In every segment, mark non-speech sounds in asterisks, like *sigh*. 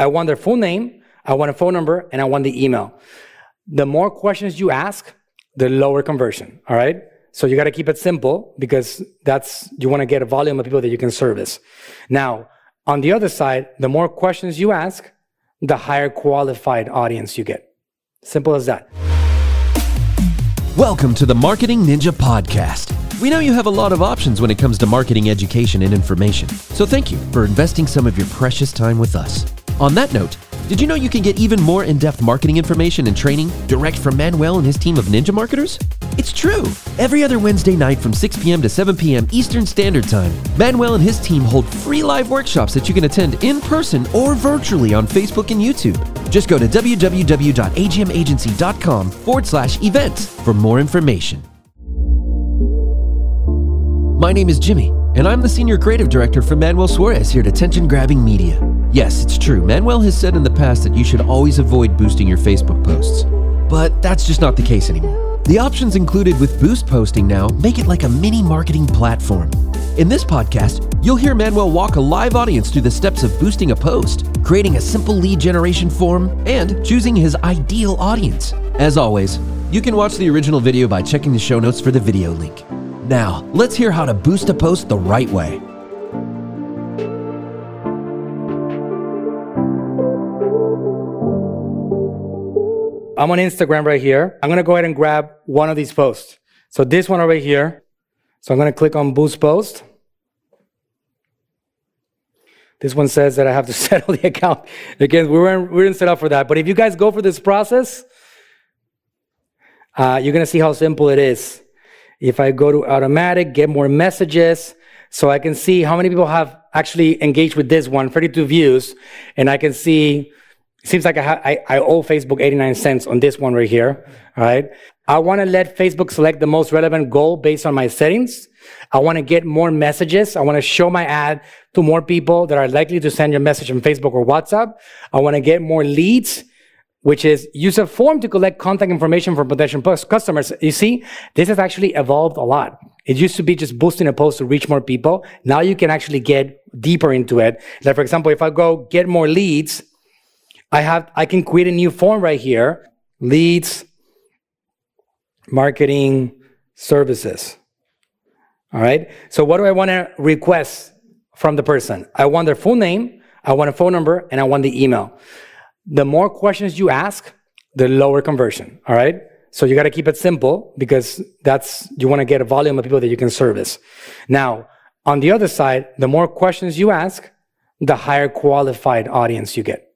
I want their full name, I want a phone number, and I want the email. The more questions you ask, the lower conversion. All right. So you got to keep it simple because that's, you want to get a volume of people that you can service. Now, on the other side, the more questions you ask, the higher qualified audience you get. Simple as that. Welcome to the Marketing Ninja Podcast. We know you have a lot of options when it comes to marketing education and information, so thank you for investing some of your precious time with us. On that note, did you know you can get even more in depth marketing information and training direct from Manuel and his team of ninja marketers? It's true. Every other Wednesday night from 6 p.m. to 7 p.m. Eastern Standard Time, Manuel and his team hold free live workshops that you can attend in person or virtually on Facebook and YouTube. Just go to www.agmagency.com forward slash events for more information. My name is Jimmy, and I'm the Senior Creative Director for Manuel Suarez here at Attention Grabbing Media. Yes, it's true. Manuel has said in the past that you should always avoid boosting your Facebook posts. But that's just not the case anymore. The options included with Boost posting now make it like a mini marketing platform. In this podcast, you'll hear Manuel walk a live audience through the steps of boosting a post, creating a simple lead generation form, and choosing his ideal audience. As always, you can watch the original video by checking the show notes for the video link. Now, let's hear how to boost a post the right way. I'm on Instagram right here. I'm gonna go ahead and grab one of these posts. So this one over here. So I'm gonna click on boost post. This one says that I have to *laughs* settle the account. Again, we weren't, we didn't set up for that. But if you guys go for this process, uh, you're gonna see how simple it is. If I go to automatic, get more messages, so I can see how many people have actually engaged with this one, 32 views, and I can see it seems like I, ha- I, I owe Facebook 89 cents on this one right here. All right. I want to let Facebook select the most relevant goal based on my settings. I want to get more messages. I want to show my ad to more people that are likely to send your message on Facebook or WhatsApp. I want to get more leads, which is use a form to collect contact information from potential customers. You see, this has actually evolved a lot. It used to be just boosting a post to reach more people. Now you can actually get deeper into it. Like, for example, if I go get more leads, I have, I can create a new form right here, leads, marketing, services. All right. So what do I want to request from the person? I want their full name, I want a phone number, and I want the email. The more questions you ask, the lower conversion. All right. So you got to keep it simple because that's, you want to get a volume of people that you can service. Now, on the other side, the more questions you ask, the higher qualified audience you get.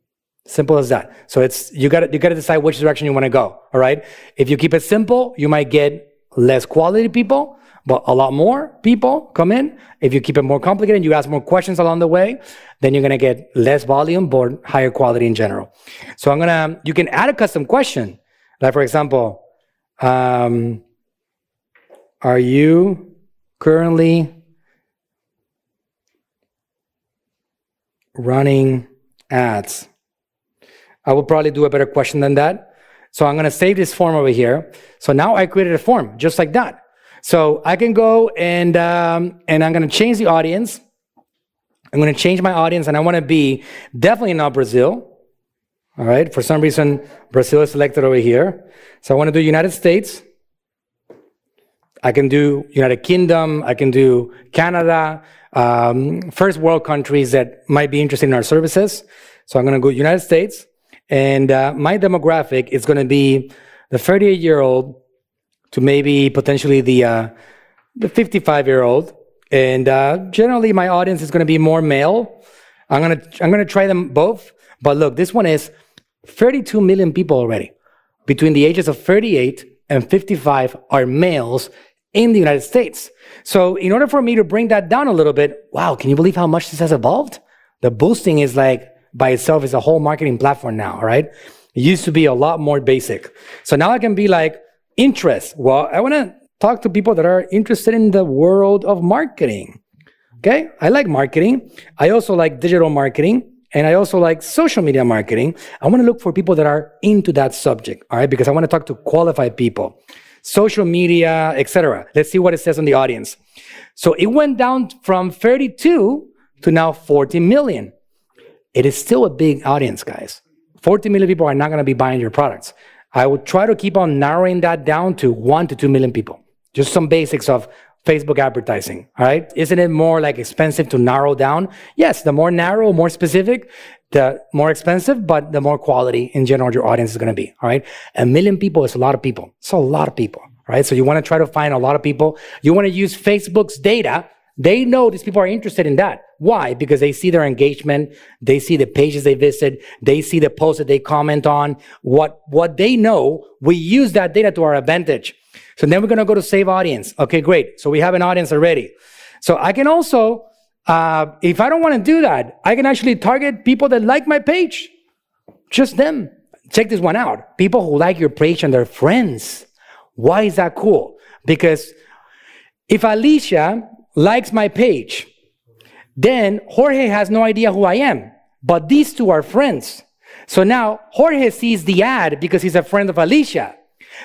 Simple as that. So it's you got to you got to decide which direction you want to go. All right. If you keep it simple, you might get less quality people, but a lot more people come in. If you keep it more complicated, you ask more questions along the way, then you're gonna get less volume, but higher quality in general. So I'm gonna you can add a custom question, like for example, um, are you currently running ads? I will probably do a better question than that. So I'm going to save this form over here. So now I created a form just like that. So I can go and, um, and I'm going to change the audience. I'm going to change my audience and I want to be definitely not Brazil. All right. For some reason, Brazil is selected over here. So I want to do United States. I can do United Kingdom. I can do Canada. Um, first world countries that might be interested in our services. So I'm going to go United States. And uh, my demographic is going to be the 38 year old to maybe potentially the uh, the 55 year old. And uh, generally, my audience is going to be more male. I'm gonna I'm gonna try them both. But look, this one is 32 million people already between the ages of 38 and 55 are males in the United States. So in order for me to bring that down a little bit, wow, can you believe how much this has evolved? The boosting is like by itself is a whole marketing platform now, right? It used to be a lot more basic. So now I can be like, interest. Well, I want to talk to people that are interested in the world of marketing. Okay. I like marketing. I also like digital marketing and I also like social media marketing. I want to look for people that are into that subject. All right. Because I want to talk to qualified people, social media, etc. Let's see what it says on the audience. So it went down from 32 to now 40 million. It is still a big audience, guys. 40 million people are not going to be buying your products. I would try to keep on narrowing that down to one to two million people. Just some basics of Facebook advertising. All right. Isn't it more like expensive to narrow down? Yes. The more narrow, more specific, the more expensive, but the more quality in general your audience is going to be. All right. A million people is a lot of people. It's a lot of people. Right. So you want to try to find a lot of people. You want to use Facebook's data. They know these people are interested in that. Why? Because they see their engagement. They see the pages they visit. They see the posts that they comment on. What, what they know, we use that data to our advantage. So then we're going to go to save audience. Okay, great. So we have an audience already. So I can also, uh, if I don't want to do that, I can actually target people that like my page. Just them. Check this one out. People who like your page and their friends. Why is that cool? Because if Alicia likes my page, then Jorge has no idea who I am. But these two are friends. So now Jorge sees the ad because he's a friend of Alicia.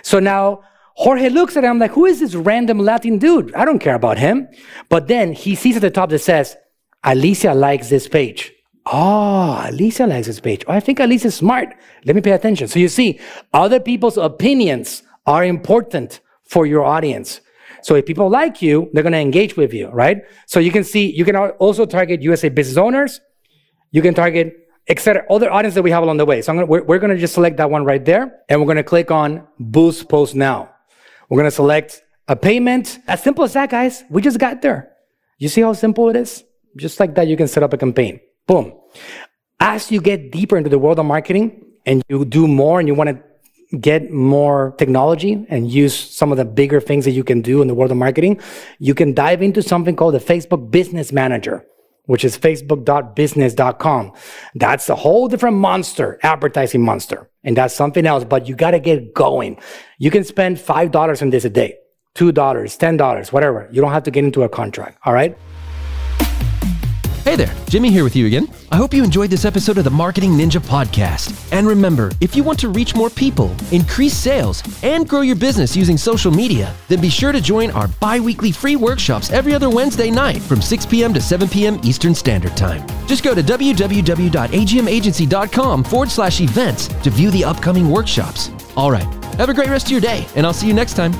So now Jorge looks at him like, who is this random Latin dude? I don't care about him. But then he sees at the top that says, Alicia likes this page. Oh, Alicia likes this page. Oh, I think Alicia's smart. Let me pay attention. So you see, other people's opinions are important for your audience. So if people like you, they're going to engage with you, right? So you can see, you can also target USA business owners. You can target, etc. Other audience that we have along the way. So gonna, we're, we're going to just select that one right there. And we're going to click on boost post now. We're going to select a payment. As simple as that, guys. We just got there. You see how simple it is? Just like that, you can set up a campaign. Boom. As you get deeper into the world of marketing and you do more and you want to get more technology and use some of the bigger things that you can do in the world of marketing, you can dive into something called the Facebook Business Manager which is facebook.business.com. That's a whole different monster, advertising monster. And that's something else, but you got to get going. You can spend $5 on this a day, $2, $10, whatever. You don't have to get into a contract. All right. Hey there, Jimmy here with you again. I hope you enjoyed this episode of the Marketing Ninja Podcast. And remember, if you want to reach more people, increase sales, and grow your business using social media, then be sure to join our bi weekly free workshops every other Wednesday night from 6 p.m. to 7 p.m. Eastern Standard Time. Just go to www.agmagency.com forward slash events to view the upcoming workshops. All right, have a great rest of your day, and I'll see you next time.